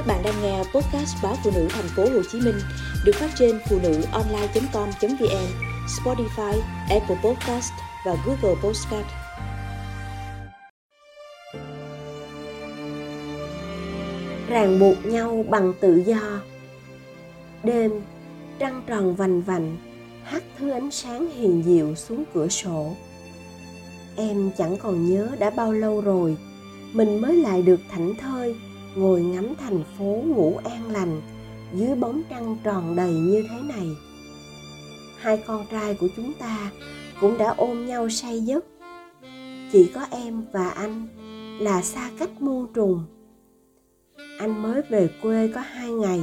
Các bạn đang nghe podcast báo phụ nữ thành phố Hồ Chí Minh được phát trên phụ nữ online.com.vn, Spotify, Apple Podcast và Google Podcast. Ràng buộc nhau bằng tự do. Đêm, trăng tròn vành vành, hắt thứ ánh sáng hiền diệu xuống cửa sổ. Em chẳng còn nhớ đã bao lâu rồi mình mới lại được thảnh thơi ngồi ngắm thành phố ngủ an lành, dưới bóng trăng tròn đầy như thế này. Hai con trai của chúng ta cũng đã ôm nhau say giấc. Chỉ có em và anh là xa cách muôn trùng. Anh mới về quê có hai ngày,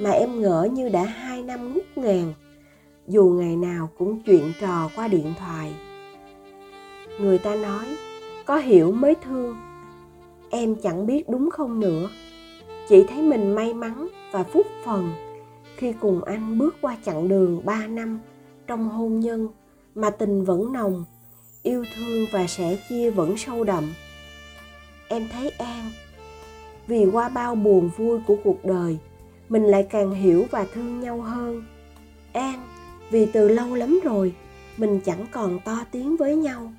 mà em ngỡ như đã hai năm ngút ngàn, dù ngày nào cũng chuyện trò qua điện thoại. Người ta nói, có hiểu mới thương em chẳng biết đúng không nữa. Chỉ thấy mình may mắn và phúc phần khi cùng anh bước qua chặng đường ba năm trong hôn nhân mà tình vẫn nồng, yêu thương và sẻ chia vẫn sâu đậm. Em thấy an, vì qua bao buồn vui của cuộc đời, mình lại càng hiểu và thương nhau hơn. An, vì từ lâu lắm rồi, mình chẳng còn to tiếng với nhau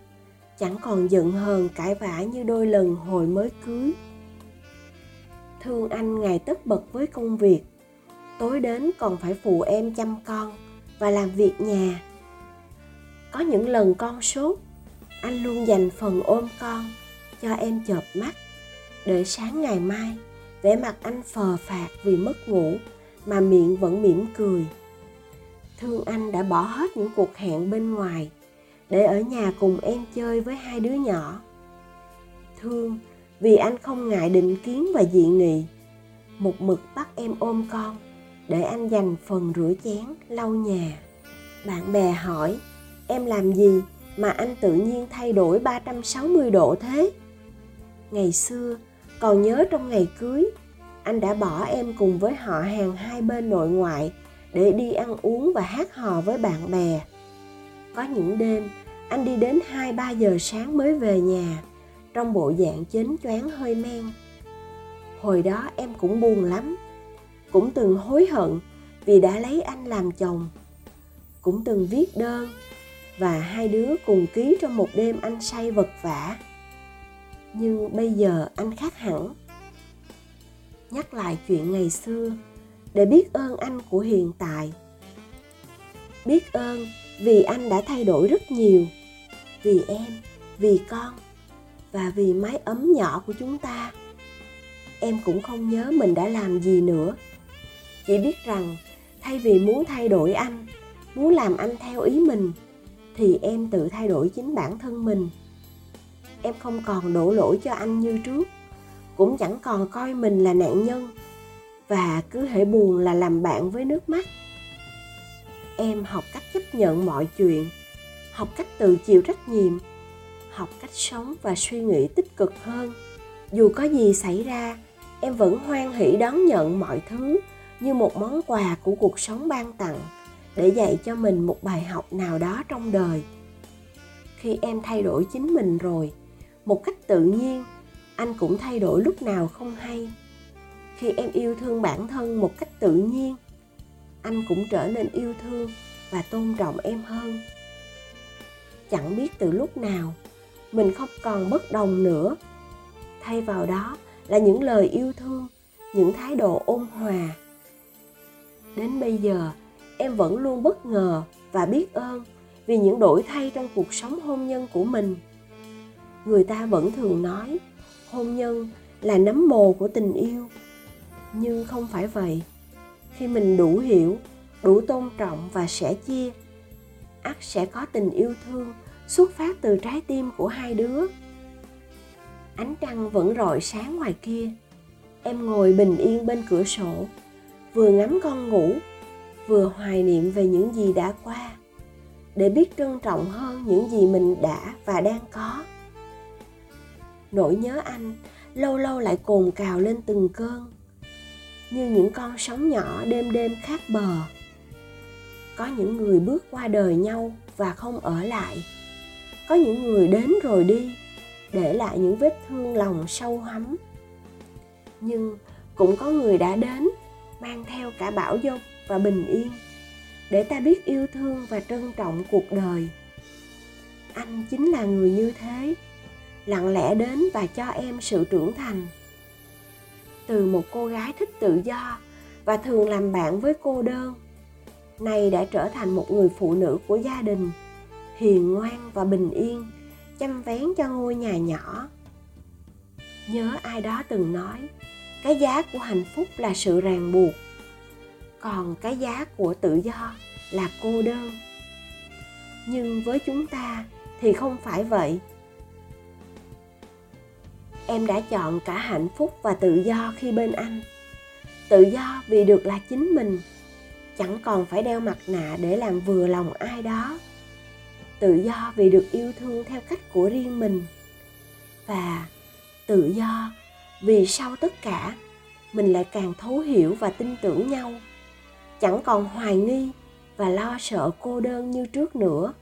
chẳng còn giận hờn cãi vã như đôi lần hồi mới cưới. Thương anh ngày tất bật với công việc. Tối đến còn phải phụ em chăm con và làm việc nhà. Có những lần con sốt, anh luôn dành phần ôm con cho em chợp mắt, để sáng ngày mai, vẻ mặt anh phờ phạt vì mất ngủ mà miệng vẫn mỉm cười. Thương anh đã bỏ hết những cuộc hẹn bên ngoài để ở nhà cùng em chơi với hai đứa nhỏ thương vì anh không ngại định kiến và dị nghị một mực bắt em ôm con để anh dành phần rửa chén lau nhà bạn bè hỏi em làm gì mà anh tự nhiên thay đổi 360 độ thế? Ngày xưa, còn nhớ trong ngày cưới, anh đã bỏ em cùng với họ hàng hai bên nội ngoại để đi ăn uống và hát hò với bạn bè. Có những đêm, anh đi đến 2-3 giờ sáng mới về nhà, trong bộ dạng chến choáng hơi men. Hồi đó em cũng buồn lắm, cũng từng hối hận vì đã lấy anh làm chồng. Cũng từng viết đơn và hai đứa cùng ký trong một đêm anh say vật vả. Nhưng bây giờ anh khác hẳn. Nhắc lại chuyện ngày xưa để biết ơn anh của hiện tại. Biết ơn vì anh đã thay đổi rất nhiều. Vì em, vì con, và vì mái ấm nhỏ của chúng ta. Em cũng không nhớ mình đã làm gì nữa. Chỉ biết rằng, thay vì muốn thay đổi anh, muốn làm anh theo ý mình, thì em tự thay đổi chính bản thân mình. Em không còn đổ lỗi cho anh như trước, cũng chẳng còn coi mình là nạn nhân, và cứ hễ buồn là làm bạn với nước mắt em học cách chấp nhận mọi chuyện, học cách tự chịu trách nhiệm, học cách sống và suy nghĩ tích cực hơn. Dù có gì xảy ra, em vẫn hoan hỷ đón nhận mọi thứ như một món quà của cuộc sống ban tặng để dạy cho mình một bài học nào đó trong đời. Khi em thay đổi chính mình rồi, một cách tự nhiên, anh cũng thay đổi lúc nào không hay. Khi em yêu thương bản thân một cách tự nhiên anh cũng trở nên yêu thương và tôn trọng em hơn. Chẳng biết từ lúc nào, mình không còn bất đồng nữa. Thay vào đó là những lời yêu thương, những thái độ ôn hòa. Đến bây giờ, em vẫn luôn bất ngờ và biết ơn vì những đổi thay trong cuộc sống hôn nhân của mình. Người ta vẫn thường nói, hôn nhân là nấm mồ của tình yêu. Nhưng không phải vậy khi mình đủ hiểu, đủ tôn trọng và sẻ chia. Ắt sẽ có tình yêu thương xuất phát từ trái tim của hai đứa. Ánh trăng vẫn rọi sáng ngoài kia. Em ngồi bình yên bên cửa sổ, vừa ngắm con ngủ, vừa hoài niệm về những gì đã qua, để biết trân trọng hơn những gì mình đã và đang có. Nỗi nhớ anh lâu lâu lại cồn cào lên từng cơn như những con sóng nhỏ đêm đêm khác bờ. Có những người bước qua đời nhau và không ở lại. Có những người đến rồi đi, để lại những vết thương lòng sâu hắm. Nhưng cũng có người đã đến, mang theo cả bảo dông và bình yên, để ta biết yêu thương và trân trọng cuộc đời. Anh chính là người như thế, lặng lẽ đến và cho em sự trưởng thành từ một cô gái thích tự do và thường làm bạn với cô đơn. Nay đã trở thành một người phụ nữ của gia đình, hiền ngoan và bình yên, chăm vén cho ngôi nhà nhỏ. Nhớ ai đó từng nói, cái giá của hạnh phúc là sự ràng buộc, còn cái giá của tự do là cô đơn. Nhưng với chúng ta thì không phải vậy em đã chọn cả hạnh phúc và tự do khi bên anh. Tự do vì được là chính mình. Chẳng còn phải đeo mặt nạ để làm vừa lòng ai đó. Tự do vì được yêu thương theo cách của riêng mình. Và tự do vì sau tất cả, mình lại càng thấu hiểu và tin tưởng nhau. Chẳng còn hoài nghi và lo sợ cô đơn như trước nữa.